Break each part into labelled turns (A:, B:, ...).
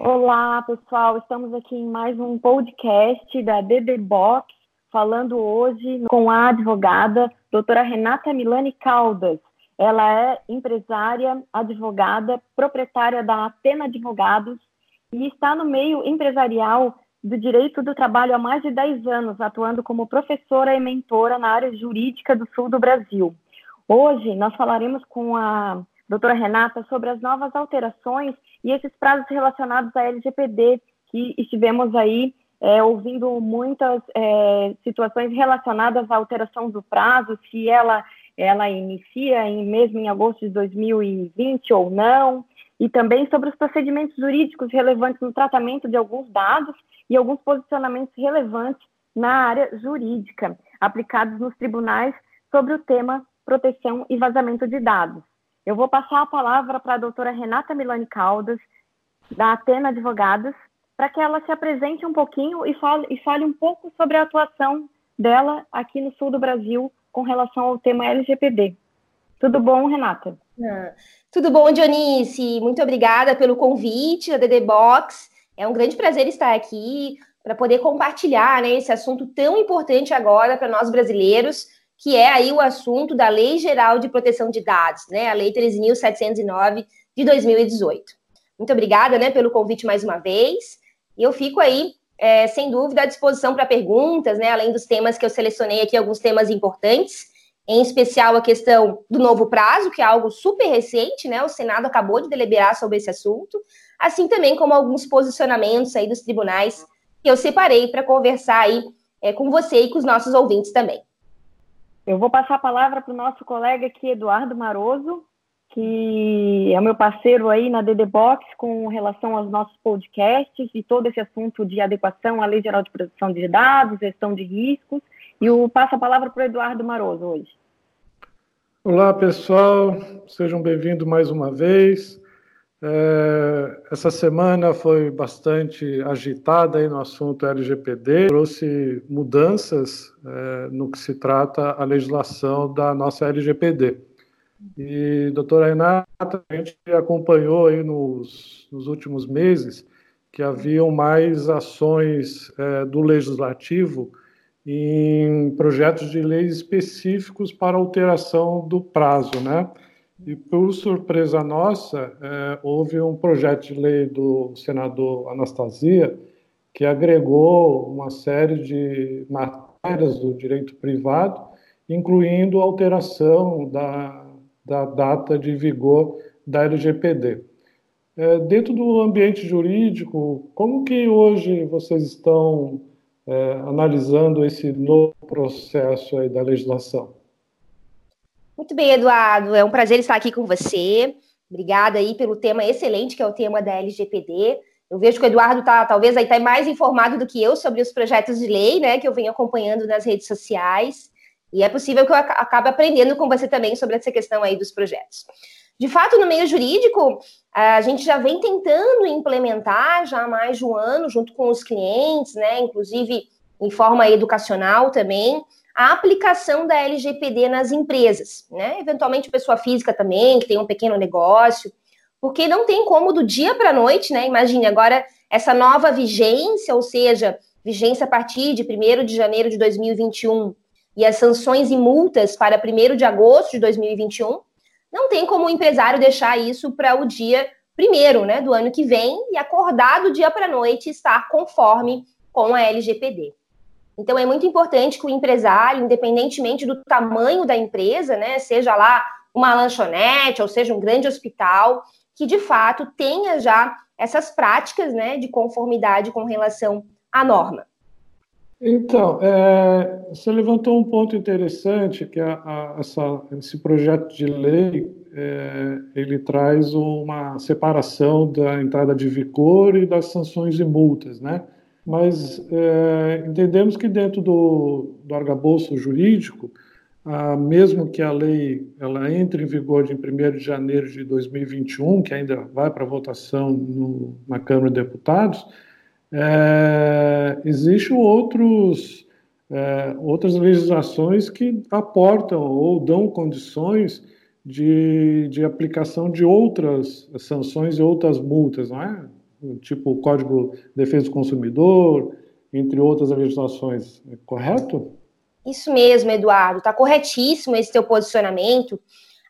A: Olá, pessoal. Estamos aqui em mais um podcast da DD Box, falando hoje com a advogada doutora Renata Milani Caldas. Ela é empresária, advogada, proprietária da Atena Advogados e está no meio empresarial do direito do trabalho há mais de 10 anos, atuando como professora e mentora na área jurídica do sul do Brasil. Hoje nós falaremos com a doutora Renata sobre as novas alterações e esses prazos relacionados à LGPD, que estivemos aí é, ouvindo muitas é, situações relacionadas à alteração do prazo, se ela, ela inicia em, mesmo em agosto de 2020 ou não, e também sobre os procedimentos jurídicos relevantes no tratamento de alguns dados e alguns posicionamentos relevantes na área jurídica, aplicados nos tribunais sobre o tema proteção e vazamento de dados. Eu vou passar a palavra para a doutora Renata Milani Caldas, da Atena Advogados, para que ela se apresente um pouquinho e fale, e fale um pouco sobre a atuação dela aqui no sul do Brasil com relação ao tema LGPD. Tudo bom, Renata?
B: Ah, tudo bom, Dionice? Muito obrigada pelo convite da DD Box. É um grande prazer estar aqui para poder compartilhar né, esse assunto tão importante agora para nós brasileiros, que é aí o assunto da Lei Geral de Proteção de Dados, né, a Lei 13.709 de 2018. Muito obrigada, né, pelo convite mais uma vez. E eu fico aí, é, sem dúvida, à disposição para perguntas, né, além dos temas que eu selecionei aqui, alguns temas importantes, em especial a questão do novo prazo, que é algo super recente, né, o Senado acabou de deliberar sobre esse assunto, assim também como alguns posicionamentos aí dos tribunais que eu separei para conversar aí é, com você e com os nossos ouvintes também.
A: Eu vou passar a palavra para o nosso colega aqui, Eduardo Maroso, que é meu parceiro aí na DD Box com relação aos nossos podcasts e todo esse assunto de adequação à Lei Geral de Proteção de Dados, gestão de riscos. E eu passo a palavra para o Eduardo Maroso hoje.
C: Olá, pessoal. Sejam bem-vindos mais uma vez. É, essa semana foi bastante agitada aí no assunto LGPD, trouxe mudanças é, no que se trata a legislação da nossa LGPD. E, doutora Renata, a gente acompanhou aí nos, nos últimos meses que haviam mais ações é, do legislativo em projetos de leis específicos para alteração do prazo, né? E, por surpresa nossa, é, houve um projeto de lei do senador Anastasia que agregou uma série de matérias do direito privado, incluindo a alteração da, da data de vigor da LGPD. É, dentro do ambiente jurídico, como que hoje vocês estão é, analisando esse novo processo da legislação?
B: Muito bem, Eduardo. É um prazer estar aqui com você. Obrigada aí pelo tema excelente, que é o tema da LGPD. Eu vejo que o Eduardo tá, talvez aí tá mais informado do que eu sobre os projetos de lei, né, que eu venho acompanhando nas redes sociais. E é possível que eu acabe aprendendo com você também sobre essa questão aí dos projetos. De fato, no meio jurídico, a gente já vem tentando implementar já há mais de um ano, junto com os clientes, né, inclusive em forma educacional também, a aplicação da LGPD nas empresas, né? Eventualmente pessoa física também, que tem um pequeno negócio, porque não tem como do dia para a noite, né? Imagine agora essa nova vigência, ou seja, vigência a partir de 1 de janeiro de 2021 e as sanções e multas para 1 de agosto de 2021, não tem como o empresário deixar isso para o dia primeiro, né, do ano que vem e acordar do dia para a noite estar conforme com a LGPD. Então, é muito importante que o empresário, independentemente do tamanho da empresa, né, seja lá uma lanchonete ou seja um grande hospital, que de fato tenha já essas práticas né, de conformidade com relação à norma.
C: Então, é, você levantou um ponto interessante, que a, a, essa, esse projeto de lei, é, ele traz uma separação da entrada de vigor e das sanções e multas, né? Mas é, entendemos que dentro do, do arcabouço jurídico, ah, mesmo que a lei ela entre em vigor de 1 de janeiro de 2021, que ainda vai para votação no, na Câmara de Deputados, é, existem outros, é, outras legislações que aportam ou dão condições de, de aplicação de outras sanções e outras multas, não é? Tipo o Código de Defesa do Consumidor, entre outras legislações, é correto?
B: Isso mesmo, Eduardo, está corretíssimo esse teu posicionamento,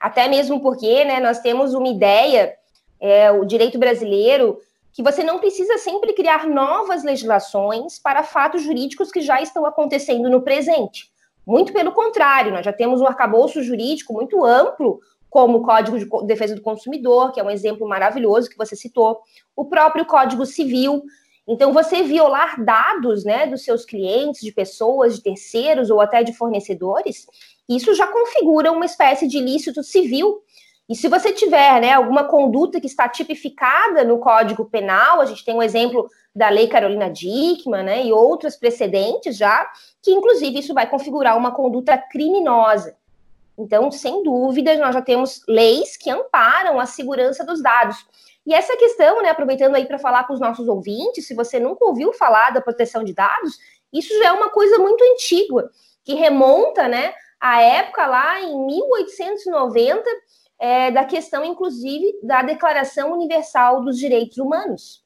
B: até mesmo porque né, nós temos uma ideia, é, o direito brasileiro, que você não precisa sempre criar novas legislações para fatos jurídicos que já estão acontecendo no presente. Muito pelo contrário, nós já temos um arcabouço jurídico muito amplo, como o Código de Defesa do Consumidor, que é um exemplo maravilhoso que você citou, o próprio Código Civil. Então, você violar dados né, dos seus clientes, de pessoas, de terceiros ou até de fornecedores, isso já configura uma espécie de ilícito civil e se você tiver né, alguma conduta que está tipificada no Código Penal, a gente tem um exemplo da Lei Carolina Dickmann né, e outros precedentes já, que inclusive isso vai configurar uma conduta criminosa. Então, sem dúvida, nós já temos leis que amparam a segurança dos dados. E essa questão, né, aproveitando aí para falar com os nossos ouvintes, se você nunca ouviu falar da proteção de dados, isso já é uma coisa muito antiga, que remonta, né, à época lá em 1890, é, da questão, inclusive, da Declaração Universal dos Direitos Humanos.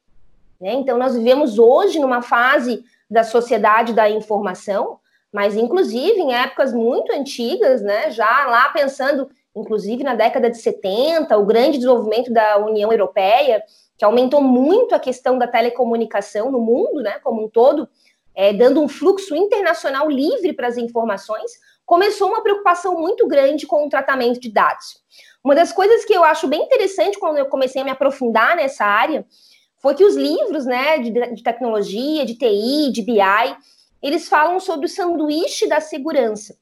B: Né? Então, nós vivemos hoje numa fase da sociedade da informação, mas, inclusive, em épocas muito antigas, né, já lá pensando, inclusive na década de 70, o grande desenvolvimento da União Europeia, que aumentou muito a questão da telecomunicação no mundo, né, como um todo, é, dando um fluxo internacional livre para as informações, começou uma preocupação muito grande com o tratamento de dados. Uma das coisas que eu acho bem interessante quando eu comecei a me aprofundar nessa área foi que os livros né, de, de tecnologia, de TI, de BI, eles falam sobre o sanduíche da segurança.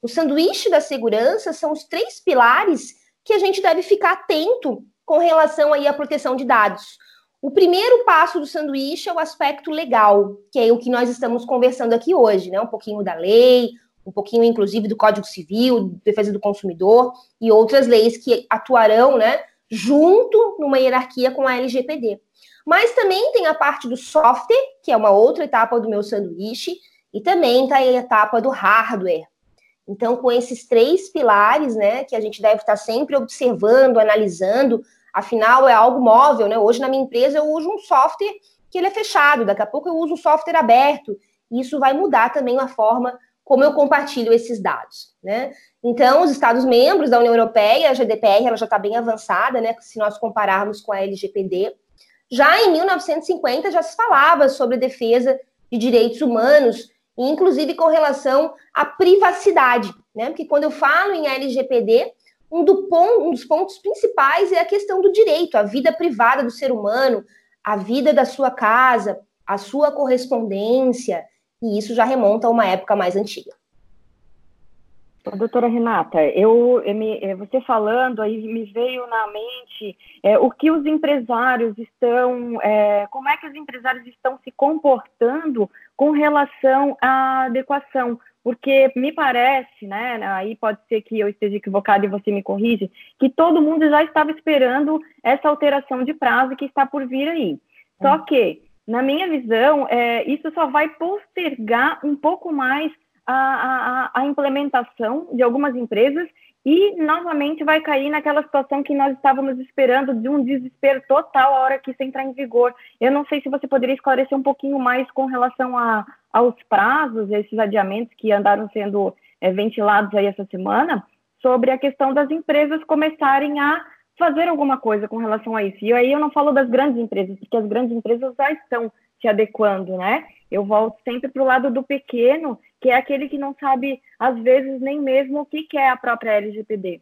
B: O sanduíche da segurança são os três pilares que a gente deve ficar atento com relação aí à proteção de dados. O primeiro passo do sanduíche é o aspecto legal, que é o que nós estamos conversando aqui hoje, né? Um pouquinho da lei, um pouquinho, inclusive, do Código Civil, Defesa do Consumidor e outras leis que atuarão, né, junto numa hierarquia com a LGPD. Mas também tem a parte do software, que é uma outra etapa do meu sanduíche, e também está a etapa do hardware. Então, com esses três pilares, né, que a gente deve estar sempre observando, analisando, afinal é algo móvel, né? Hoje na minha empresa eu uso um software que ele é fechado, daqui a pouco eu uso um software aberto. E isso vai mudar também a forma como eu compartilho esses dados, né? Então, os Estados-membros da União Europeia, a GDPR, ela já está bem avançada, né? Se nós compararmos com a LGPD. Já em 1950 já se falava sobre defesa de direitos humanos, inclusive com relação à privacidade, né? Porque quando eu falo em LGPD, um, do um dos pontos principais é a questão do direito, a vida privada do ser humano, a vida da sua casa, a sua correspondência, e isso já remonta a uma época mais antiga.
A: Doutora Renata, eu, eu me, é, você falando aí me veio na mente é, o que os empresários estão, é, como é que os empresários estão se comportando com relação à adequação, porque me parece, né, aí pode ser que eu esteja equivocado e você me corrige, que todo mundo já estava esperando essa alteração de prazo que está por vir aí. Só hum. que na minha visão, é, isso só vai postergar um pouco mais a, a, a, implementação de algumas empresas e novamente vai cair naquela situação que nós estávamos esperando de um desespero total a hora que isso entrar em vigor. Eu não sei se você poderia esclarecer um pouquinho mais com relação a, aos prazos, esses adiamentos que andaram sendo é, ventilados aí essa semana, sobre a questão das empresas começarem a fazer alguma coisa com relação a isso. E aí eu não falo das grandes empresas, porque as grandes empresas já estão se adequando, né? Eu volto sempre para o lado do pequeno, que é aquele que não sabe, às vezes, nem mesmo o que é a própria LGPD.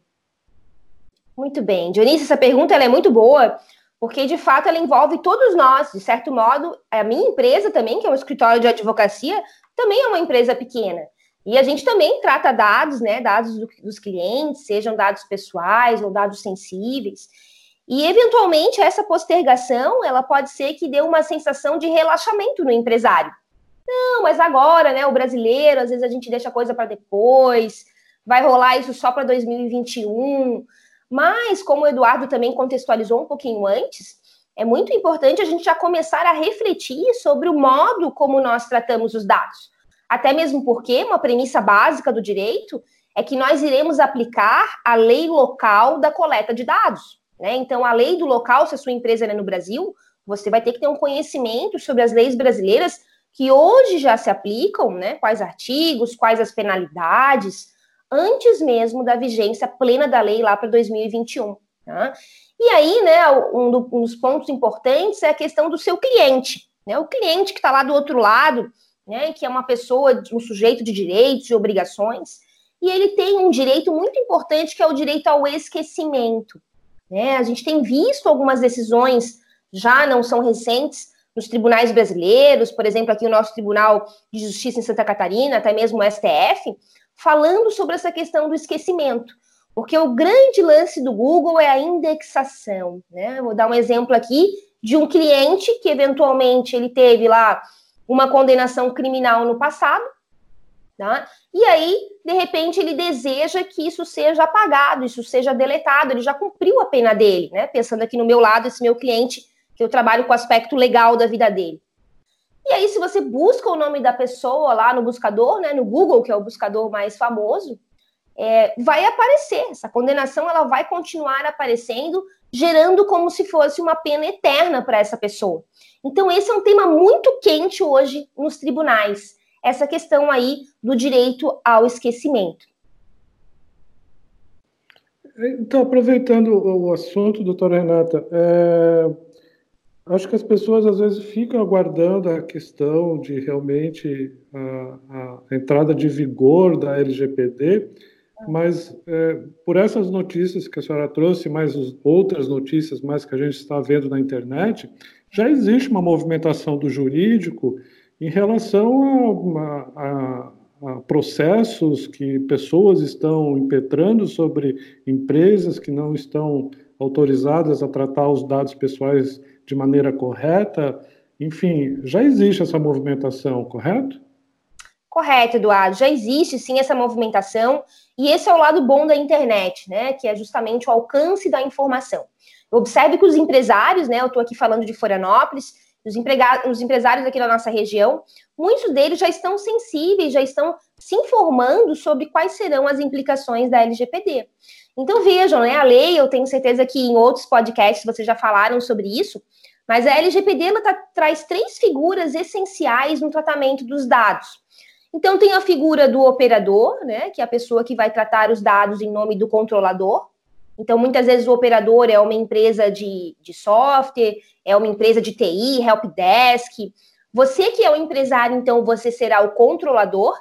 B: Muito bem. Dionísio, essa pergunta é muito boa, porque, de fato, ela envolve todos nós. De certo modo, a minha empresa também, que é um escritório de advocacia, também é uma empresa pequena. E a gente também trata dados, né, dados do, dos clientes, sejam dados pessoais ou dados sensíveis. E eventualmente essa postergação, ela pode ser que dê uma sensação de relaxamento no empresário. Não, mas agora, né, o brasileiro, às vezes a gente deixa a coisa para depois, vai rolar isso só para 2021. Mas como o Eduardo também contextualizou um pouquinho antes, é muito importante a gente já começar a refletir sobre o modo como nós tratamos os dados. Até mesmo porque uma premissa básica do direito é que nós iremos aplicar a lei local da coleta de dados. Né? Então, a lei do local, se a sua empresa é no Brasil, você vai ter que ter um conhecimento sobre as leis brasileiras que hoje já se aplicam, né? Quais artigos, quais as penalidades, antes mesmo da vigência plena da lei lá para 2021. Tá? E aí, né, um, do, um, dos pontos importantes é a questão do seu cliente, né? O cliente que está lá do outro lado, né, que é uma pessoa, um sujeito de direitos e obrigações, e ele tem um direito muito importante que é o direito ao esquecimento. Né? A gente tem visto algumas decisões, já não são recentes, nos tribunais brasileiros, por exemplo, aqui o nosso Tribunal de Justiça em Santa Catarina, até mesmo o STF, falando sobre essa questão do esquecimento. Porque o grande lance do Google é a indexação. Né? Vou dar um exemplo aqui de um cliente que eventualmente ele teve lá uma condenação criminal no passado, tá? E aí, de repente, ele deseja que isso seja apagado, isso seja deletado, ele já cumpriu a pena dele, né? Pensando aqui no meu lado, esse meu cliente, que eu trabalho com o aspecto legal da vida dele. E aí, se você busca o nome da pessoa lá no buscador, né, no Google, que é o buscador mais famoso, é, vai aparecer. Essa condenação ela vai continuar aparecendo, gerando como se fosse uma pena eterna para essa pessoa. Então, esse é um tema muito quente hoje nos tribunais, essa questão aí do direito ao esquecimento.
C: Então, aproveitando o assunto, doutora Renata, é, Acho que as pessoas às vezes ficam aguardando a questão de realmente a, a entrada de vigor da LGPD, mas é, por essas notícias que a senhora trouxe, mais outras notícias mais que a gente está vendo na internet, já existe uma movimentação do jurídico em relação a, a, a processos que pessoas estão impetrando sobre empresas que não estão autorizadas a tratar os dados pessoais de maneira correta. Enfim, já existe essa movimentação, correto?
B: Correto, Eduardo. Já existe sim essa movimentação, e esse é o lado bom da internet, né? Que é justamente o alcance da informação. Observe que os empresários, né? Eu estou aqui falando de Florianópolis, os, os empresários aqui da nossa região, muitos deles já estão sensíveis, já estão se informando sobre quais serão as implicações da LGPD. Então vejam, né? A lei, eu tenho certeza que em outros podcasts vocês já falaram sobre isso, mas a LGPD ela tá, traz três figuras essenciais no tratamento dos dados. Então tem a figura do operador, né? Que é a pessoa que vai tratar os dados em nome do controlador. Então, muitas vezes o operador é uma empresa de, de software, é uma empresa de TI, helpdesk. Você que é o empresário, então, você será o controlador,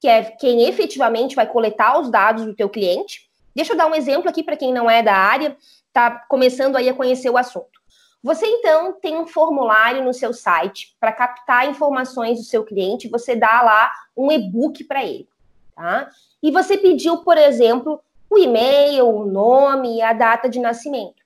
B: que é quem efetivamente vai coletar os dados do teu cliente. Deixa eu dar um exemplo aqui para quem não é da área, está começando aí a conhecer o assunto. Você então tem um formulário no seu site para captar informações do seu cliente, você dá lá um e-book para ele, tá? E você pediu, por exemplo, o e-mail, o nome e a data de nascimento.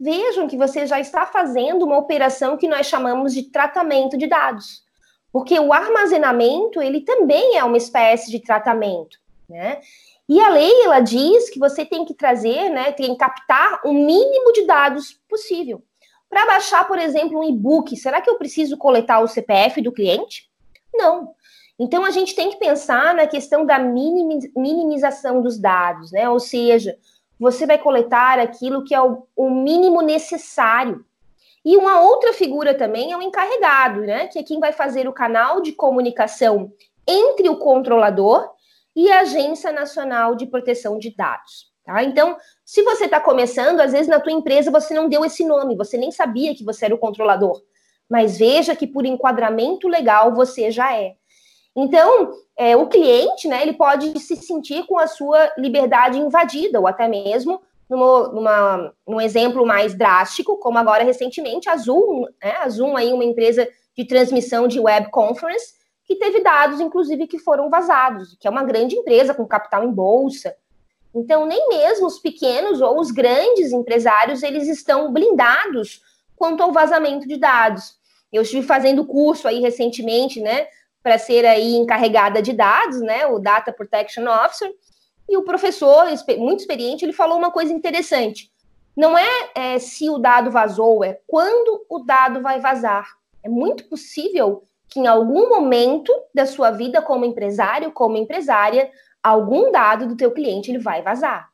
B: Vejam que você já está fazendo uma operação que nós chamamos de tratamento de dados. Porque o armazenamento, ele também é uma espécie de tratamento, né? E a lei ela diz que você tem que trazer, né, tem que captar o mínimo de dados possível. Para baixar, por exemplo, um e-book, será que eu preciso coletar o CPF do cliente? Não. Então a gente tem que pensar na questão da minimização dos dados, né? Ou seja, você vai coletar aquilo que é o, o mínimo necessário. E uma outra figura também é o encarregado, né? Que é quem vai fazer o canal de comunicação entre o controlador e a Agência Nacional de Proteção de Dados. Tá? Então, se você está começando, às vezes na tua empresa você não deu esse nome, você nem sabia que você era o controlador. Mas veja que por enquadramento legal você já é. Então, é, o cliente, né, ele pode se sentir com a sua liberdade invadida, ou até mesmo numa, numa, num exemplo mais drástico, como agora recentemente a Zoom, né, a Zoom aí uma empresa de transmissão de web conference, que teve dados, inclusive, que foram vazados, que é uma grande empresa com capital em bolsa. Então, nem mesmo os pequenos ou os grandes empresários, eles estão blindados quanto ao vazamento de dados. Eu estive fazendo curso aí recentemente, né, para ser aí encarregada de dados, né, o Data Protection Officer, e o professor, muito experiente, ele falou uma coisa interessante. Não é, é se o dado vazou, é quando o dado vai vazar. É muito possível que em algum momento da sua vida como empresário, como empresária, algum dado do teu cliente ele vai vazar.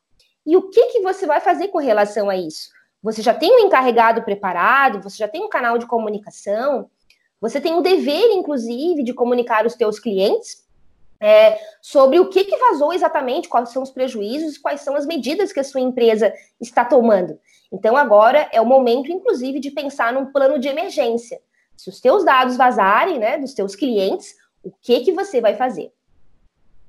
B: E o que, que você vai fazer com relação a isso? você já tem um encarregado preparado, você já tem um canal de comunicação, você tem o dever, inclusive, de comunicar os teus clientes é, sobre o que, que vazou exatamente, quais são os prejuízos, quais são as medidas que a sua empresa está tomando. Então, agora é o momento, inclusive, de pensar num plano de emergência. Se os teus dados vazarem, né, dos teus clientes, o que, que você vai fazer?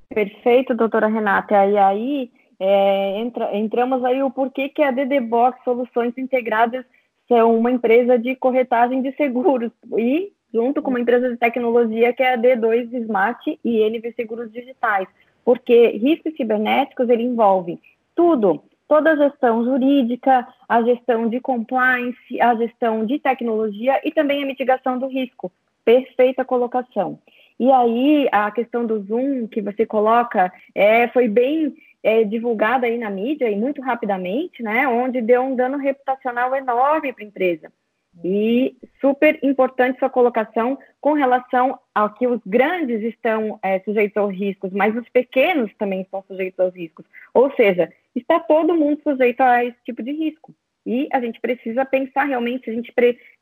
A: Perfeito, doutora Renata. E aí, é, entra, entramos aí o porquê que a DD Box Soluções Integradas são uma empresa de corretagem de seguros e junto com uma empresa de tecnologia que é a D2 Smart e NV Seguros Digitais, porque riscos cibernéticos ele envolve tudo, toda a gestão jurídica, a gestão de compliance, a gestão de tecnologia e também a mitigação do risco. Perfeita colocação. E aí a questão do Zoom que você coloca é, foi bem é, divulgada aí na mídia e muito rapidamente, né, onde deu um dano reputacional enorme para a empresa. E super importante sua colocação com relação ao que os grandes estão é, sujeitos aos riscos, mas os pequenos também estão sujeitos aos riscos. Ou seja, está todo mundo sujeito a esse tipo de risco. E a gente precisa pensar realmente se a gente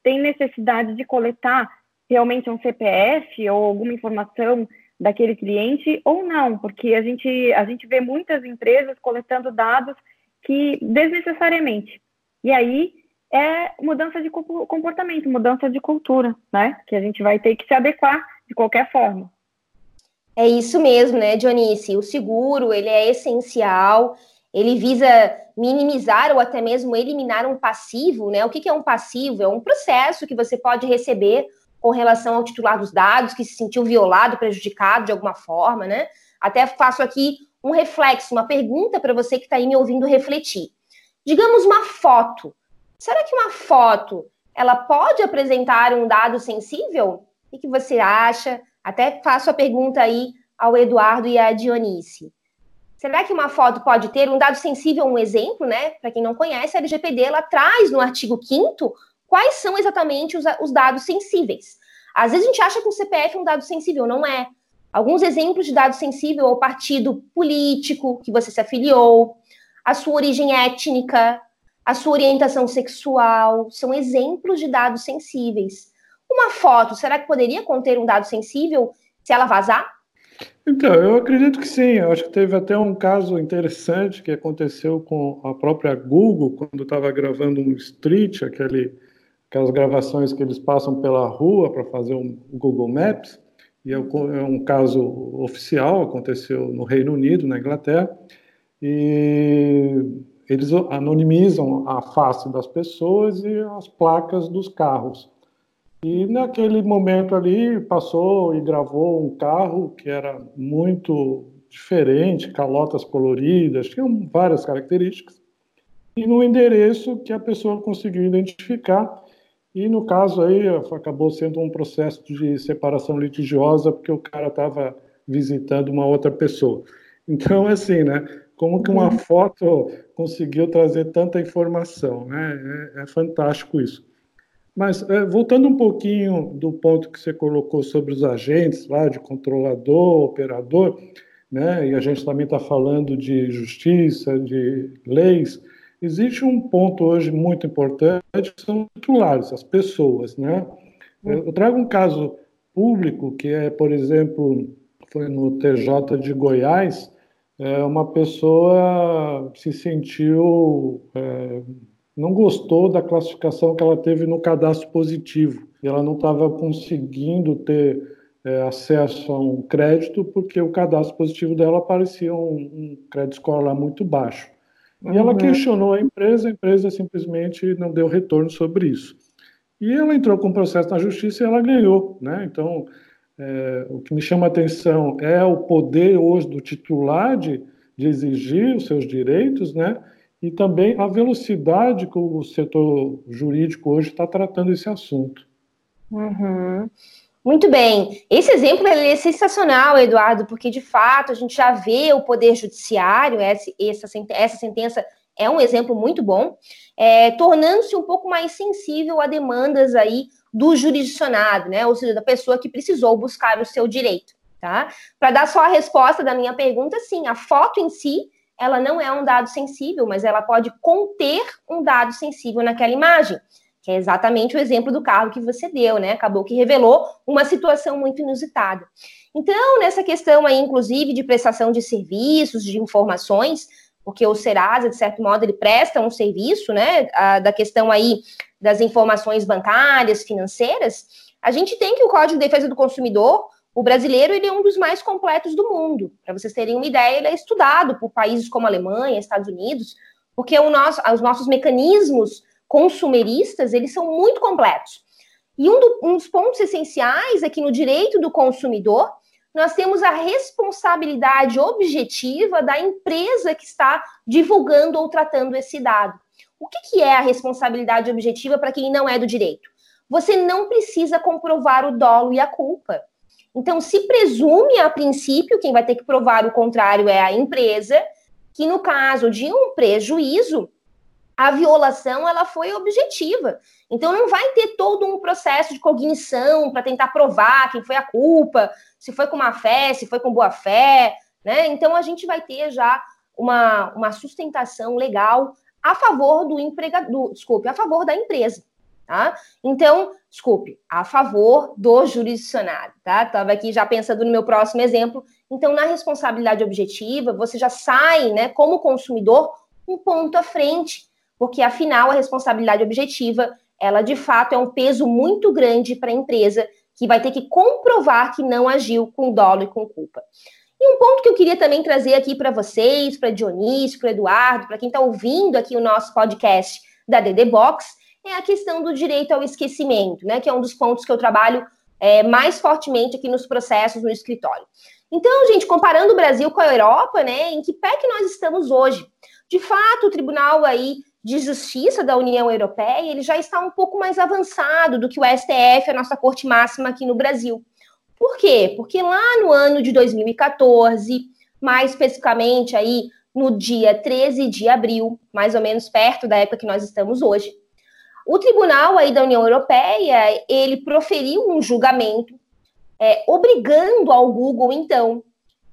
A: tem necessidade de coletar realmente um CPF ou alguma informação daquele cliente ou não, porque a gente, a gente vê muitas empresas coletando dados que desnecessariamente. E aí é mudança de comportamento, mudança de cultura, né? Que a gente vai ter que se adequar de qualquer forma.
B: É isso mesmo, né, Dionice? O seguro, ele é essencial, ele visa minimizar ou até mesmo eliminar um passivo, né? O que é um passivo? É um processo que você pode receber com relação ao titular dos dados, que se sentiu violado, prejudicado de alguma forma, né? Até faço aqui um reflexo, uma pergunta para você que está aí me ouvindo refletir. Digamos uma foto Será que uma foto ela pode apresentar um dado sensível? O que você acha? Até faço a pergunta aí ao Eduardo e à Dionice. Será que uma foto pode ter um dado sensível, um exemplo, né? Para quem não conhece, a LGPD ela traz no artigo 5 quais são exatamente os, os dados sensíveis. Às vezes a gente acha que o CPF é um dado sensível, não é. Alguns exemplos de dado sensível é o partido político que você se afiliou, a sua origem étnica, a sua orientação sexual, são exemplos de dados sensíveis. Uma foto, será que poderia conter um dado sensível se ela vazar?
C: Então, eu acredito que sim. Eu acho que teve até um caso interessante que aconteceu com a própria Google, quando estava gravando um street, aquele, aquelas gravações que eles passam pela rua para fazer um Google Maps. E é, é um caso oficial, aconteceu no Reino Unido, na Inglaterra. E eles anonimizam a face das pessoas e as placas dos carros. E naquele momento ali passou e gravou um carro que era muito diferente, calotas coloridas, tinha várias características, e no endereço que a pessoa conseguiu identificar. E no caso aí acabou sendo um processo de separação litigiosa porque o cara estava visitando uma outra pessoa. Então, assim, né? Como que uma uhum. foto conseguiu trazer tanta informação, né? É, é fantástico isso. Mas é, voltando um pouquinho do ponto que você colocou sobre os agentes lá, de controlador, operador, né? E a gente também está falando de justiça, de leis. Existe um ponto hoje muito importante que são titulares, as pessoas, né? Eu trago um caso público que é, por exemplo, foi no TJ de Goiás, é, uma pessoa se sentiu, é, não gostou da classificação que ela teve no cadastro positivo. E ela não estava conseguindo ter é, acesso a um crédito porque o cadastro positivo dela parecia um, um crédito escolar muito baixo. E ela uhum. questionou a empresa, a empresa simplesmente não deu retorno sobre isso. E ela entrou com um processo na justiça e ela ganhou, né? Então, é, o que me chama a atenção é o poder hoje do titular de, de exigir os seus direitos, né? E também a velocidade que o setor jurídico hoje está tratando esse assunto.
B: Uhum. Muito bem. Esse exemplo é sensacional, Eduardo, porque de fato a gente já vê o poder judiciário, essa, essa sentença é um exemplo muito bom, é, tornando-se um pouco mais sensível a demandas aí do jurisdicionado, né? Ou seja, da pessoa que precisou buscar o seu direito, tá? Para dar só a resposta da minha pergunta, sim, a foto em si, ela não é um dado sensível, mas ela pode conter um dado sensível naquela imagem, que é exatamente o exemplo do carro que você deu, né? Acabou que revelou uma situação muito inusitada. Então, nessa questão aí, inclusive, de prestação de serviços, de informações, porque o Serasa, de certo modo, ele presta um serviço, né, a, da questão aí das informações bancárias, financeiras, a gente tem que o Código de Defesa do Consumidor, o brasileiro, ele é um dos mais completos do mundo. Para vocês terem uma ideia, ele é estudado por países como Alemanha, Estados Unidos, porque o nosso, os nossos mecanismos consumeristas, eles são muito completos. E um, do, um dos pontos essenciais é que no direito do consumidor, nós temos a responsabilidade objetiva da empresa que está divulgando ou tratando esse dado. O que, que é a responsabilidade objetiva para quem não é do direito? Você não precisa comprovar o dolo e a culpa. Então, se presume a princípio, quem vai ter que provar o contrário é a empresa, que no caso de um prejuízo, a violação ela foi objetiva. Então não vai ter todo um processo de cognição para tentar provar quem foi a culpa, se foi com má fé, se foi com boa fé, né? Então a gente vai ter já uma, uma sustentação legal a favor do empregador, desculpe, a favor da empresa. Tá? Então, desculpe, a favor do jurisdicionado, tá? Estava aqui já pensando no meu próximo exemplo. Então, na responsabilidade objetiva, você já sai, né, como consumidor, um ponto à frente, porque afinal a responsabilidade objetiva, ela de fato é um peso muito grande para a empresa que vai ter que comprovar que não agiu com dolo e com culpa. E um ponto que eu queria também trazer aqui para vocês, para Dionísio, para Eduardo, para quem está ouvindo aqui o nosso podcast da DD Box, é a questão do direito ao esquecimento, né? Que é um dos pontos que eu trabalho é, mais fortemente aqui nos processos no escritório. Então, gente, comparando o Brasil com a Europa, né? Em que pé que nós estamos hoje? De fato, o Tribunal aí de Justiça da União Europeia, ele já está um pouco mais avançado do que o STF, a nossa corte máxima aqui no Brasil. Por quê? Porque lá no ano de 2014, mais especificamente aí no dia 13 de abril, mais ou menos perto da época que nós estamos hoje, o tribunal aí da União Europeia, ele proferiu um julgamento é, obrigando ao Google, então,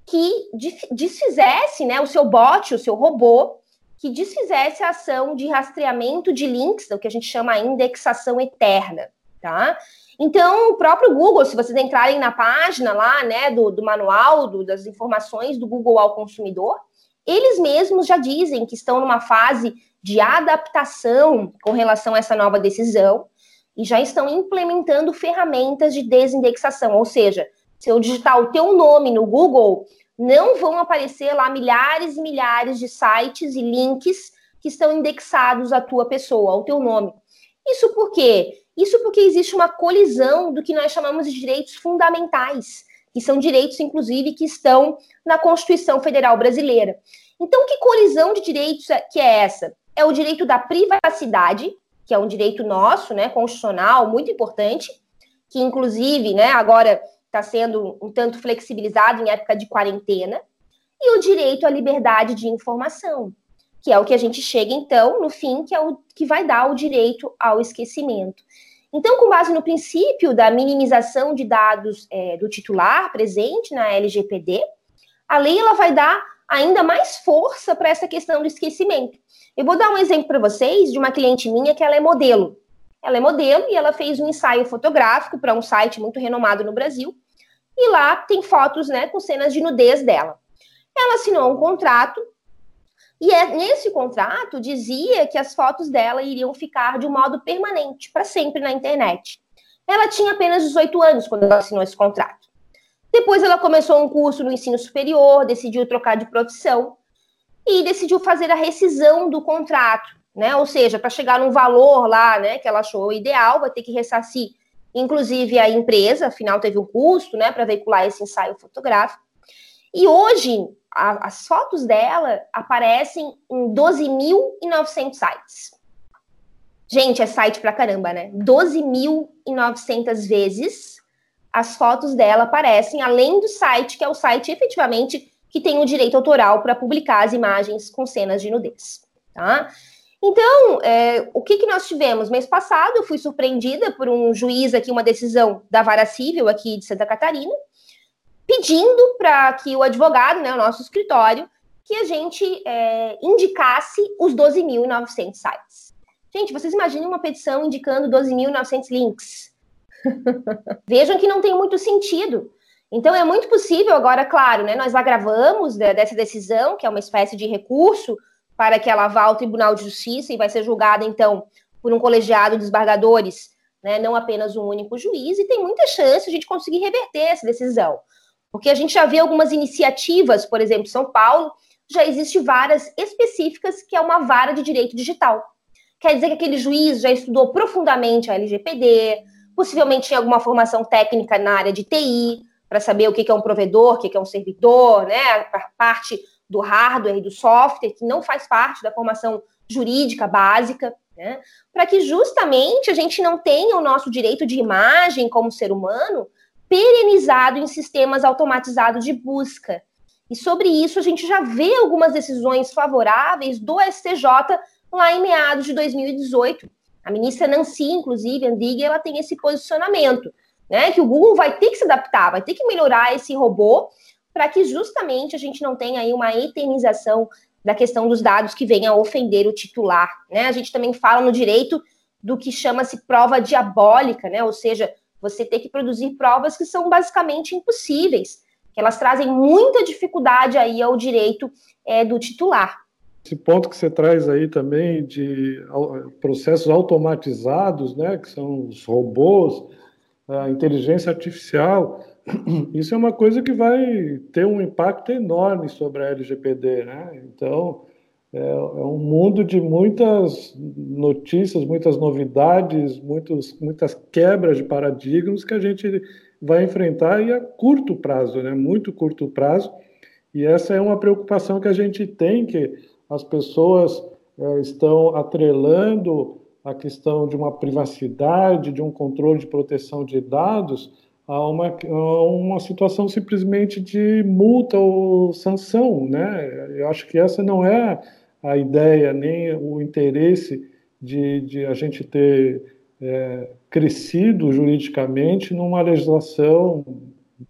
B: que desfizesse né, o seu bot, o seu robô, que desfizesse a ação de rastreamento de links, o que a gente chama indexação eterna, tá? Então, o próprio Google, se vocês entrarem na página lá, né, do, do manual, do, das informações do Google ao consumidor, eles mesmos já dizem que estão numa fase de adaptação com relação a essa nova decisão e já estão implementando ferramentas de desindexação, ou seja, se eu digitar o teu nome no Google, não vão aparecer lá milhares e milhares de sites e links que estão indexados à tua pessoa, ao teu nome. Isso por quê? Isso porque existe uma colisão do que nós chamamos de direitos fundamentais, que são direitos, inclusive, que estão na Constituição Federal Brasileira. Então, que colisão de direitos é, que é essa? é o direito da privacidade, que é um direito nosso, né, constitucional, muito importante, que inclusive, né, agora está sendo um tanto flexibilizado em época de quarentena, e o direito à liberdade de informação, que é o que a gente chega então no fim, que é o que vai dar o direito ao esquecimento. Então, com base no princípio da minimização de dados é, do titular presente na LGPD, a lei ela vai dar ainda mais força para essa questão do esquecimento. Eu vou dar um exemplo para vocês de uma cliente minha que ela é modelo. Ela é modelo e ela fez um ensaio fotográfico para um site muito renomado no Brasil. E lá tem fotos, né, com cenas de nudez dela. Ela assinou um contrato e é, nesse contrato dizia que as fotos dela iriam ficar de um modo permanente, para sempre na internet. Ela tinha apenas 18 anos quando ela assinou esse contrato. Depois ela começou um curso no ensino superior, decidiu trocar de profissão e decidiu fazer a rescisão do contrato, né? Ou seja, para chegar num valor lá, né, que ela achou ideal, vai ter que ressarcir, inclusive a empresa, afinal teve um custo, né, para veicular esse ensaio fotográfico. E hoje a, as fotos dela aparecem em 12.900 sites. Gente, é site pra caramba, né? 12.900 vezes as fotos dela aparecem, além do site, que é o site efetivamente que tem o direito autoral para publicar as imagens com cenas de nudez. Tá? Então, é, o que, que nós tivemos? Mês passado, eu fui surpreendida por um juiz aqui, uma decisão da Vara Civil aqui de Santa Catarina, pedindo para que o advogado, né, o nosso escritório, que a gente é, indicasse os 12.900 sites. Gente, vocês imaginem uma petição indicando 12.900 links. Vejam que não tem muito sentido. Então, é muito possível, agora, claro, né, nós agravamos dessa decisão, que é uma espécie de recurso, para que ela vá ao Tribunal de Justiça e vai ser julgada, então, por um colegiado de desembargadores, né, não apenas um único juiz, e tem muita chance de a gente conseguir reverter essa decisão. Porque a gente já vê algumas iniciativas, por exemplo, em São Paulo, já existe varas específicas que é uma vara de direito digital. Quer dizer que aquele juiz já estudou profundamente a LGPD, possivelmente tinha alguma formação técnica na área de TI, para saber o que é um provedor, o que é um servidor, né? A parte do hardware e do software, que não faz parte da formação jurídica básica, né? Para que justamente a gente não tenha o nosso direito de imagem como ser humano perenizado em sistemas automatizados de busca. E sobre isso a gente já vê algumas decisões favoráveis do STJ lá em meados de 2018. A ministra Nancy, inclusive, Andig, ela tem esse posicionamento, né? Que o Google vai ter que se adaptar, vai ter que melhorar esse robô para que justamente a gente não tenha aí uma eternização da questão dos dados que venha ofender o titular, né? A gente também fala no direito do que chama-se prova diabólica, né? Ou seja, você ter que produzir provas que são basicamente impossíveis, que elas trazem muita dificuldade aí ao direito é, do titular.
C: Esse ponto que você traz aí também de processos automatizados, né, que são os robôs, a inteligência artificial, isso é uma coisa que vai ter um impacto enorme sobre a LGPD, né? Então, é, é um mundo de muitas notícias, muitas novidades, muitos, muitas quebras de paradigmas que a gente vai enfrentar e a curto prazo, né? Muito curto prazo. E essa é uma preocupação que a gente tem, que as pessoas é, estão atrelando a questão de uma privacidade, de um controle de proteção de dados, a uma, a uma situação simplesmente de multa ou sanção, né? Eu acho que essa não é a ideia nem o interesse de, de a gente ter é, crescido juridicamente numa legislação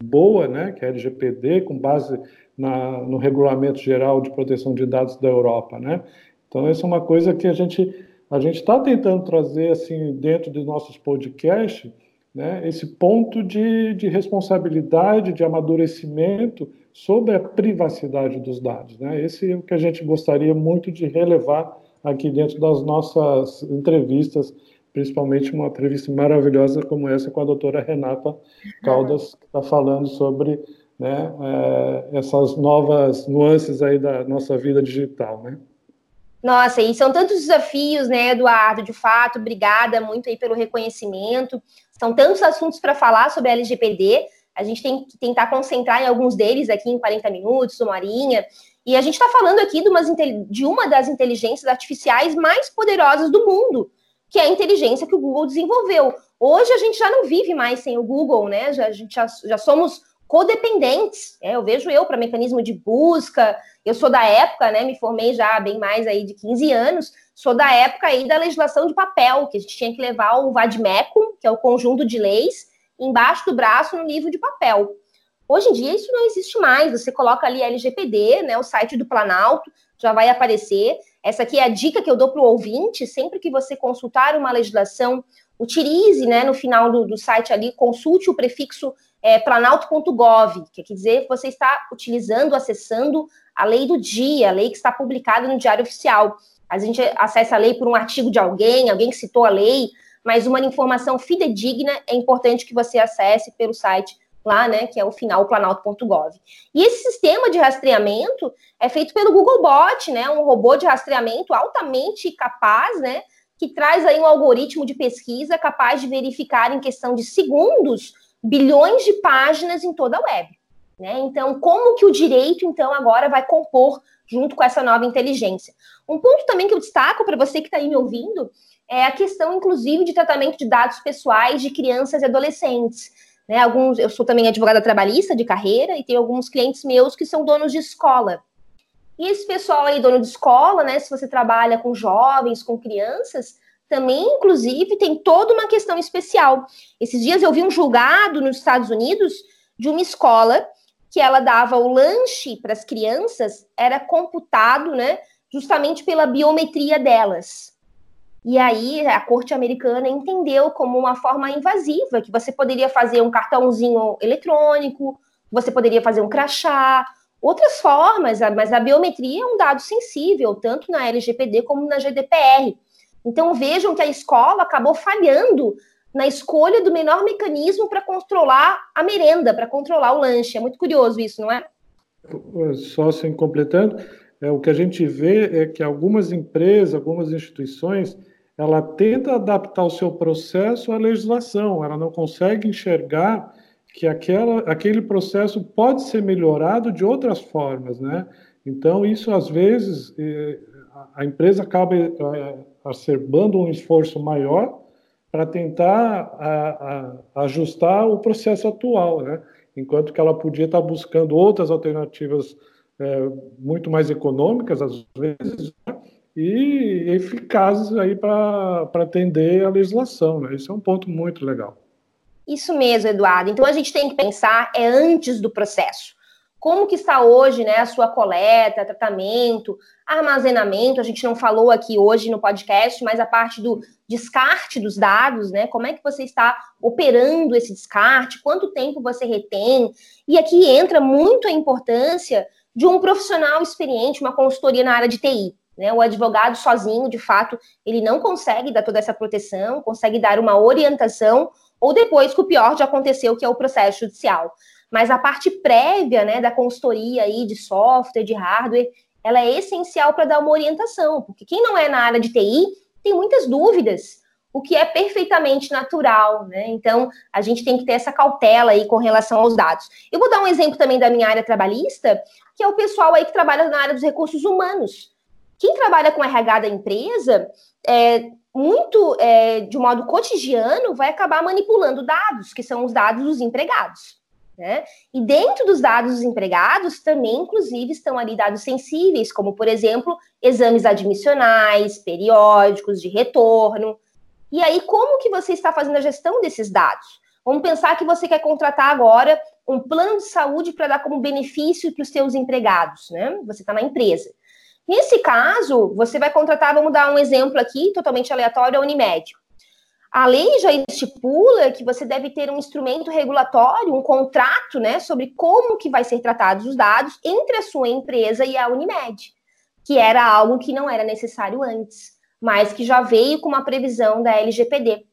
C: boa, né, que é a LGPD, com base na, no Regulamento Geral de Proteção de Dados da Europa, né? Então, essa é uma coisa que a gente a gente está tentando trazer assim dentro dos nossos podcasts né, esse ponto de, de responsabilidade, de amadurecimento sobre a privacidade dos dados. Né? Esse é o que a gente gostaria muito de relevar aqui dentro das nossas entrevistas, principalmente uma entrevista maravilhosa como essa com a doutora Renata Caldas, que está falando sobre né, é, essas novas nuances aí da nossa vida digital. Né?
B: Nossa, e são tantos desafios, né, Eduardo? De fato, obrigada muito aí pelo reconhecimento. São tantos assuntos para falar sobre a LGPD. A gente tem que tentar concentrar em alguns deles aqui em 40 minutos, uma horinha. E a gente está falando aqui de, umas, de uma das inteligências artificiais mais poderosas do mundo, que é a inteligência que o Google desenvolveu. Hoje a gente já não vive mais sem o Google, né? Já, a gente já, já somos codependentes. É, eu vejo eu para mecanismo de busca. Eu sou da época, né? Me formei já bem mais aí de 15 anos. Sou da época aí da legislação de papel, que a gente tinha que levar o vademecum, que é o conjunto de leis, embaixo do braço no livro de papel. Hoje em dia isso não existe mais. Você coloca ali LGPD, né? O site do Planalto já vai aparecer. Essa aqui é a dica que eu dou para o ouvinte, sempre que você consultar uma legislação, utilize, né, no final do, do site ali, consulte o prefixo é, planalto.gov, que quer dizer você está utilizando, acessando a lei do dia, a lei que está publicada no Diário Oficial. A gente acessa a lei por um artigo de alguém, alguém que citou a lei, mas uma informação fidedigna é importante que você acesse pelo site lá, né, que é o final planalto.gov. E esse sistema de rastreamento é feito pelo Googlebot, né, um robô de rastreamento altamente capaz, né, que traz aí um algoritmo de pesquisa capaz de verificar em questão de segundos bilhões de páginas em toda a web. Né? Então, como que o direito, então, agora vai compor junto com essa nova inteligência? Um ponto também que eu destaco para você que está aí me ouvindo é a questão, inclusive, de tratamento de dados pessoais de crianças e adolescentes. Né? Alguns, eu sou também advogada trabalhista de carreira e tenho alguns clientes meus que são donos de escola. E esse pessoal aí, dono de escola, né? Se você trabalha com jovens, com crianças, também, inclusive, tem toda uma questão especial. Esses dias eu vi um julgado nos Estados Unidos de uma escola que ela dava o lanche para as crianças era computado, né, justamente pela biometria delas. E aí a corte americana entendeu como uma forma invasiva que você poderia fazer um cartãozinho eletrônico, você poderia fazer um crachá, outras formas, mas a biometria é um dado sensível, tanto na LGPD como na GDPR. Então vejam que a escola acabou falhando na escolha do menor mecanismo para controlar a merenda, para controlar o lanche. É muito curioso isso, não é?
C: Só assim completando, é, o que a gente vê é que algumas empresas, algumas instituições, ela tenta adaptar o seu processo à legislação, ela não consegue enxergar que aquela, aquele processo pode ser melhorado de outras formas, né? Então, isso às vezes é, a empresa acaba é, acerbando um esforço maior para tentar a, a, ajustar o processo atual, né? enquanto que ela podia estar buscando outras alternativas é, muito mais econômicas, às vezes, né? e eficazes aí para atender a legislação. Né? Isso é um ponto muito legal.
B: Isso mesmo, Eduardo. Então a gente tem que pensar é antes do processo. Como que está hoje, né, a sua coleta, tratamento, armazenamento? A gente não falou aqui hoje no podcast, mas a parte do descarte dos dados, né? Como é que você está operando esse descarte? Quanto tempo você retém? E aqui entra muito a importância de um profissional experiente, uma consultoria na área de TI. Né? O advogado sozinho, de fato, ele não consegue dar toda essa proteção, consegue dar uma orientação, ou depois que o pior já aconteceu, que é o processo judicial. Mas a parte prévia, né, da consultoria aí de software, de hardware, ela é essencial para dar uma orientação, porque quem não é na área de TI tem muitas dúvidas, o que é perfeitamente natural, né? Então, a gente tem que ter essa cautela aí com relação aos dados. Eu vou dar um exemplo também da minha área trabalhista, que é o pessoal aí que trabalha na área dos recursos humanos. Quem trabalha com RH da empresa, é, muito é, de modo cotidiano, vai acabar manipulando dados, que são os dados dos empregados. Né? E dentro dos dados dos empregados também, inclusive, estão ali dados sensíveis, como, por exemplo, exames admissionais, periódicos, de retorno. E aí, como que você está fazendo a gestão desses dados? Vamos pensar que você quer contratar agora um plano de saúde para dar como benefício para os seus empregados, né? Você está na empresa. Nesse caso, você vai contratar, vamos dar um exemplo aqui, totalmente aleatório, a Unimed. A lei já estipula que você deve ter um instrumento regulatório, um contrato, né, sobre como que vai ser tratados os dados entre a sua empresa e a Unimed, que era algo que não era necessário antes, mas que já veio com uma previsão da LGPD.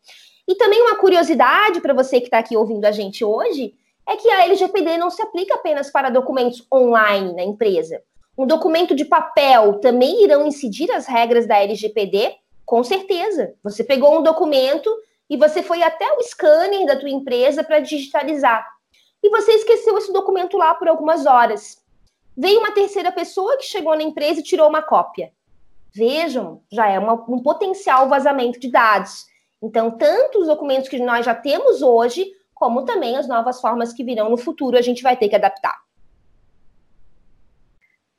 B: E também uma curiosidade para você que está aqui ouvindo a gente hoje é que a LGPD não se aplica apenas para documentos online na empresa. Um documento de papel também irão incidir as regras da LGPD com certeza. Você pegou um documento e você foi até o scanner da tua empresa para digitalizar. E você esqueceu esse documento lá por algumas horas. Veio uma terceira pessoa que chegou na empresa e tirou uma cópia. Vejam, já é uma, um potencial vazamento de dados. Então, tanto os documentos que nós já temos hoje, como também as novas formas que virão no futuro, a gente vai ter que adaptar.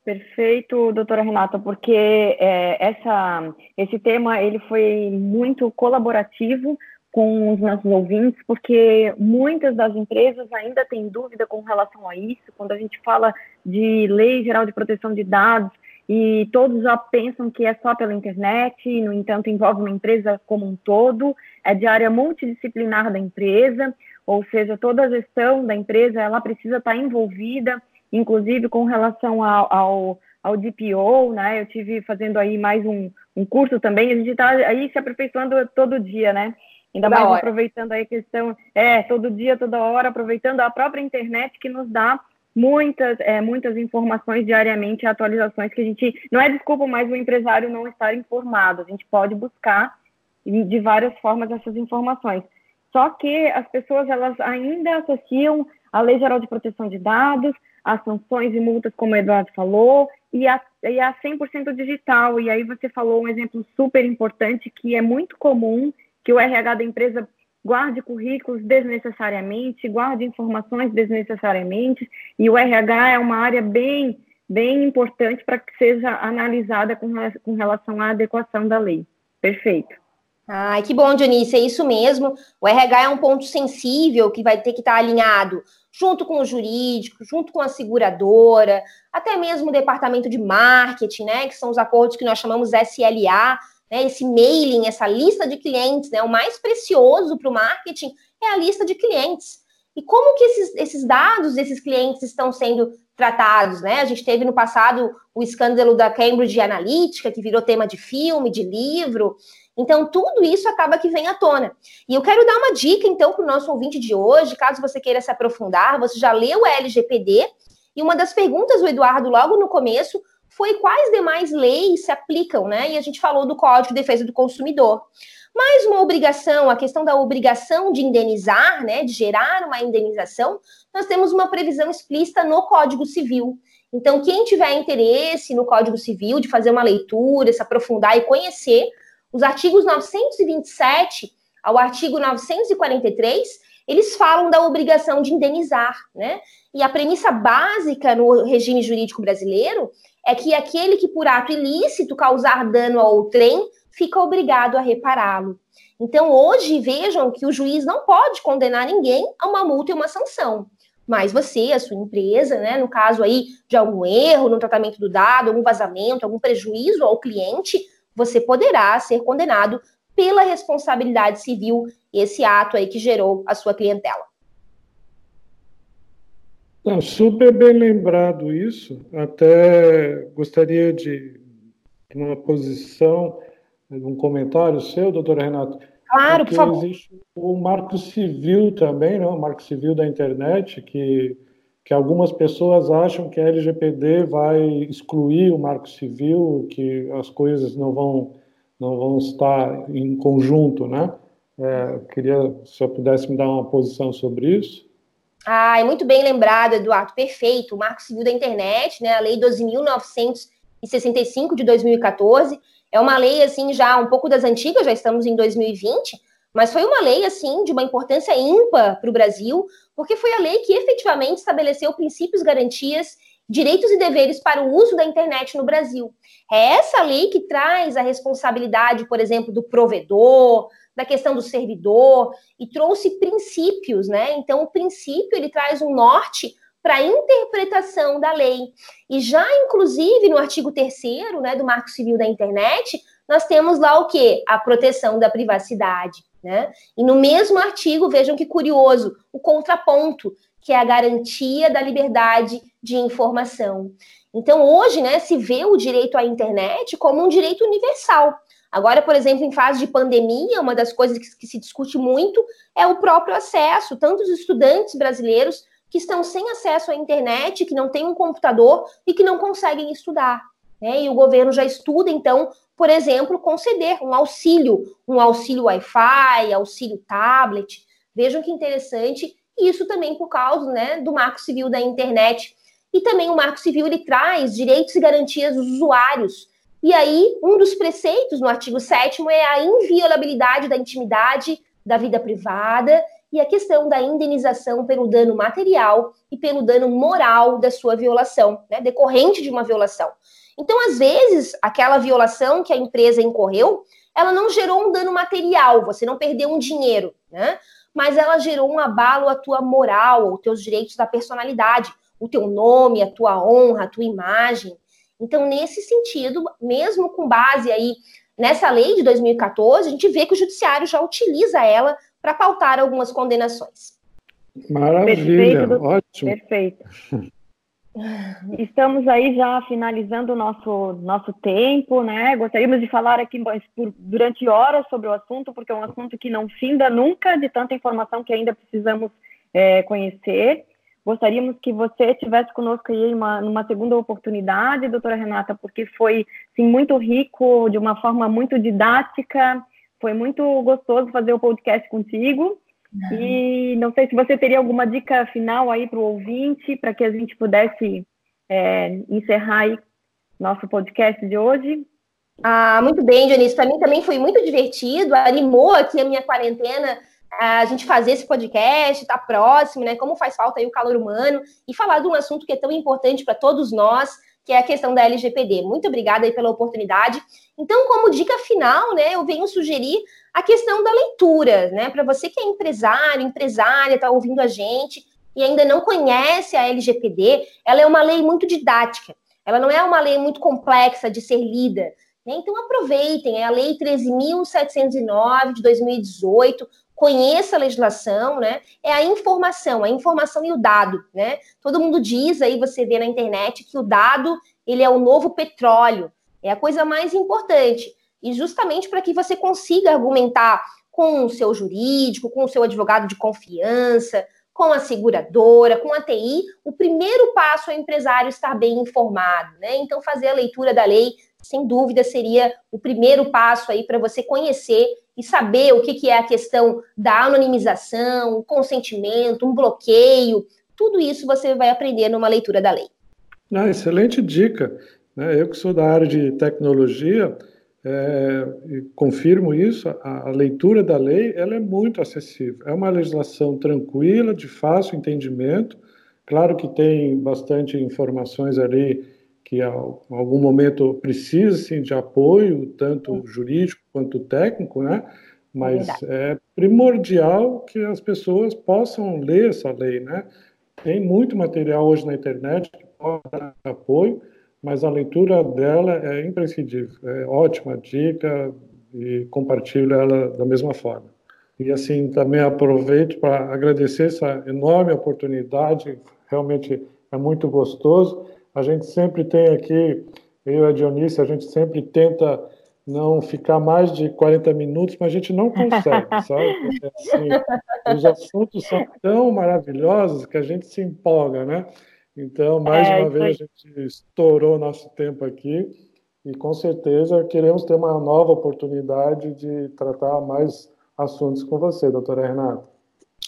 A: Perfeito, doutora Renata, porque é, essa, esse tema ele foi muito colaborativo com os nossos ouvintes, porque muitas das empresas ainda têm dúvida com relação a isso. Quando a gente fala de lei geral de proteção de dados, e todos já pensam que é só pela internet, no entanto, envolve uma empresa como um todo, é de área multidisciplinar da empresa, ou seja, toda a gestão da empresa ela precisa estar envolvida inclusive com relação ao, ao, ao DPO, né? Eu tive fazendo aí mais um, um curso também, a gente está aí se aperfeiçoando todo dia, né? Ainda toda mais hora. aproveitando aí a questão, é, todo dia, toda hora, aproveitando a própria internet que nos dá muitas, é, muitas informações diariamente, atualizações que a gente, não é desculpa mais o empresário não estar informado, a gente pode buscar de várias formas essas informações. Só que as pessoas, elas ainda associam a Lei Geral de Proteção de Dados as sanções e multas, como o Eduardo falou, e a, e a 100% digital. E aí você falou um exemplo super importante que é muito comum que o RH da empresa guarde currículos desnecessariamente, guarde informações desnecessariamente, e o RH é uma área bem, bem importante para que seja analisada com, com relação à adequação da lei. Perfeito.
B: Ai, que bom, Dionísio, é isso mesmo. O RH é um ponto sensível que vai ter que estar alinhado junto com o jurídico, junto com a seguradora, até mesmo o departamento de marketing, né? Que são os acordos que nós chamamos SLA, né? Esse mailing, essa lista de clientes, né? O mais precioso para o marketing é a lista de clientes. E como que esses, esses dados desses clientes estão sendo tratados, né? A gente teve no passado o escândalo da Cambridge Analytica, que virou tema de filme, de livro. Então, tudo isso acaba que vem à tona. E eu quero dar uma dica, então, para o nosso ouvinte de hoje, caso você queira se aprofundar, você já leu o LGPD, e uma das perguntas do Eduardo logo no começo foi quais demais leis se aplicam, né? E a gente falou do Código de Defesa do Consumidor. Mais uma obrigação, a questão da obrigação de indenizar, né, de gerar uma indenização, nós temos uma previsão explícita no Código Civil. Então, quem tiver interesse no Código Civil de fazer uma leitura, se aprofundar e conhecer, os artigos 927 ao artigo 943, eles falam da obrigação de indenizar, né? E a premissa básica no regime jurídico brasileiro é que aquele que por ato ilícito causar dano ao trem fica obrigado a repará-lo. Então, hoje, vejam que o juiz não pode condenar ninguém a uma multa e uma sanção. Mas você, a sua empresa, né, no caso aí de algum erro no tratamento do dado, algum vazamento, algum prejuízo ao cliente, você poderá ser condenado pela responsabilidade civil, esse ato aí que gerou a sua clientela.
C: Não, super bem lembrado isso. Até gostaria de uma posição um comentário seu, doutora Renato?
B: Claro, por favor. Existe
C: o marco civil também, né? o marco civil da internet, que, que algumas pessoas acham que a LGPD vai excluir o marco civil, que as coisas não vão, não vão estar em conjunto, né? É, queria, se eu pudesse me dar uma posição sobre isso.
B: Ah, é muito bem lembrado, Eduardo, perfeito. O Marco Civil da Internet, né, a Lei 12.965 de 2014, é uma lei, assim, já um pouco das antigas, já estamos em 2020, mas foi uma lei, assim, de uma importância ímpar para o Brasil, porque foi a lei que efetivamente estabeleceu princípios, garantias, direitos e deveres para o uso da internet no Brasil. É essa lei que traz a responsabilidade, por exemplo, do provedor, da questão do servidor, e trouxe princípios, né? Então, o princípio, ele traz um norte para a interpretação da lei. E já, inclusive, no artigo 3 né, do Marco Civil da Internet, nós temos lá o quê? A proteção da privacidade. Né? E no mesmo artigo, vejam que curioso, o contraponto, que é a garantia da liberdade de informação. Então, hoje, né, se vê o direito à internet como um direito universal. Agora, por exemplo, em fase de pandemia, uma das coisas que, que se discute muito é o próprio acesso. Tantos estudantes brasileiros que estão sem acesso à internet, que não têm um computador e que não conseguem estudar. Né? E o governo já estuda, então, por exemplo, conceder um auxílio, um auxílio Wi-Fi, auxílio tablet. Vejam que interessante, isso também por causa né, do Marco Civil da Internet. E também o Marco Civil ele traz direitos e garantias dos usuários. E aí, um dos preceitos no artigo 7 é a inviolabilidade da intimidade da vida privada e a questão da indenização pelo dano material e pelo dano moral da sua violação, né, decorrente de uma violação. Então, às vezes, aquela violação que a empresa incorreu, ela não gerou um dano material, você não perdeu um dinheiro, né? Mas ela gerou um abalo à tua moral, aos teus direitos da personalidade, o teu nome, a tua honra, a tua imagem. Então, nesse sentido, mesmo com base aí nessa lei de 2014, a gente vê que o judiciário já utiliza ela para pautar algumas condenações.
C: Maravilha, Perfeito, ótimo.
A: Perfeito. Estamos aí já finalizando o nosso, nosso tempo, né? Gostaríamos de falar aqui por, durante horas sobre o assunto, porque é um assunto que não finda nunca de tanta informação que ainda precisamos é, conhecer. Gostaríamos que você tivesse conosco aí uma, numa segunda oportunidade, doutora Renata, porque foi sim, muito rico, de uma forma muito didática, foi muito gostoso fazer o podcast contigo. Uhum. E não sei se você teria alguma dica final aí para o ouvinte, para que a gente pudesse é, encerrar aí nosso podcast de hoje.
B: Ah, muito bem, Dionísio. Para mim também foi muito divertido, animou aqui a minha quarentena a gente fazer esse podcast, estar tá próximo, né? Como faz falta aí o calor humano e falar de um assunto que é tão importante para todos nós, que é a questão da LGPD. Muito obrigada aí pela oportunidade. Então, como dica final, né, eu venho sugerir a questão da leitura, né? Para você que é empresário, empresária, está ouvindo a gente e ainda não conhece a LGPD, ela é uma lei muito didática. Ela não é uma lei muito complexa de ser lida. Né? Então aproveitem, é a Lei 13.709 de 2018, conheça a legislação, né? É a informação, a informação e o dado, né? Todo mundo diz aí, você vê na internet, que o dado ele é o novo petróleo, é a coisa mais importante. E justamente para que você consiga argumentar com o seu jurídico, com o seu advogado de confiança, com a seguradora, com a TI, o primeiro passo é o empresário estar bem informado, né? Então, fazer a leitura da lei, sem dúvida, seria o primeiro passo aí para você conhecer e saber o que, que é a questão da anonimização, consentimento, um bloqueio, tudo isso você vai aprender numa leitura da lei.
C: Ah, excelente dica. Né? Eu que sou da área de tecnologia, é, confirmo isso, a, a, leitura da lei ela é muito acessível. É uma legislação tranquila, de fácil entendimento. Claro que tem bastante informações ali que, em algum momento, precisa sim, de apoio, tanto jurídico quanto técnico, né? Mas é, é primordial que as pessoas possam ler essa lei, né? Tem muito material hoje na internet que pode dar apoio mas a leitura dela é imprescindível. É ótima dica e compartilho ela da mesma forma. E assim, também aproveito para agradecer essa enorme oportunidade, realmente é muito gostoso. A gente sempre tem aqui, eu e a Dionícia, a gente sempre tenta não ficar mais de 40 minutos, mas a gente não consegue, sabe? Assim, os assuntos são tão maravilhosos que a gente se empolga, né? Então, mais é, uma vez, a gente estourou nosso tempo aqui e com certeza queremos ter uma nova oportunidade de tratar mais assuntos com você, doutora Renata.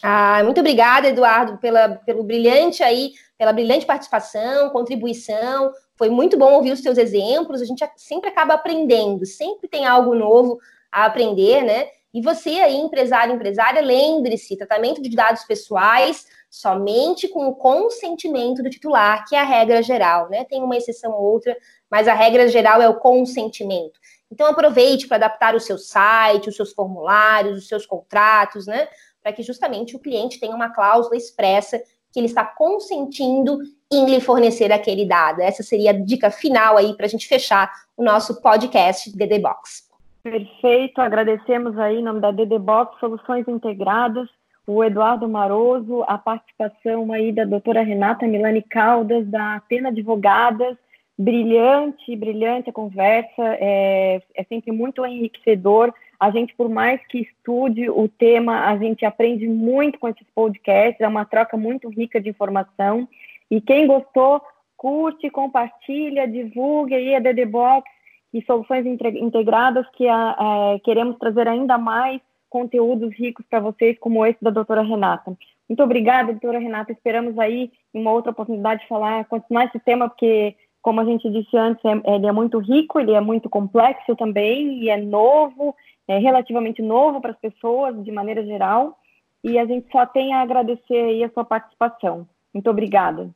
B: Ah, muito obrigada, Eduardo, pela, pelo brilhante aí, pela brilhante participação, contribuição. Foi muito bom ouvir os seus exemplos. A gente sempre acaba aprendendo, sempre tem algo novo a aprender, né? E você aí, empresário, empresária, lembre-se, tratamento de dados pessoais somente com o consentimento do titular, que é a regra geral, né? Tem uma exceção ou outra, mas a regra geral é o consentimento. Então aproveite para adaptar o seu site, os seus formulários, os seus contratos, né? Para que justamente o cliente tenha uma cláusula expressa que ele está consentindo em lhe fornecer aquele dado. Essa seria a dica final aí para a gente fechar o nosso podcast DD Box.
A: Perfeito, agradecemos aí em nome da DD Box Soluções Integradas o Eduardo Maroso, a participação aí da doutora Renata Milani Caldas, da Atena Advogadas, brilhante, brilhante a conversa, é, é sempre muito enriquecedor. A gente, por mais que estude o tema, a gente aprende muito com esses podcasts, é uma troca muito rica de informação. E quem gostou, curte, compartilha, divulgue aí a DD Box e soluções integradas que é, queremos trazer ainda mais conteúdos ricos para vocês, como esse da doutora Renata. Muito obrigada, doutora Renata. Esperamos aí, uma outra oportunidade, de falar, continuar esse tema, porque, como a gente disse antes, é, ele é muito rico, ele é muito complexo também, e é novo, é relativamente novo para as pessoas, de maneira geral. E a gente só tem a agradecer aí a sua participação. Muito obrigada.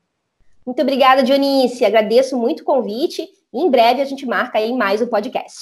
B: Muito obrigada, Dionícia. Agradeço muito o convite e em breve a gente marca aí mais um podcast.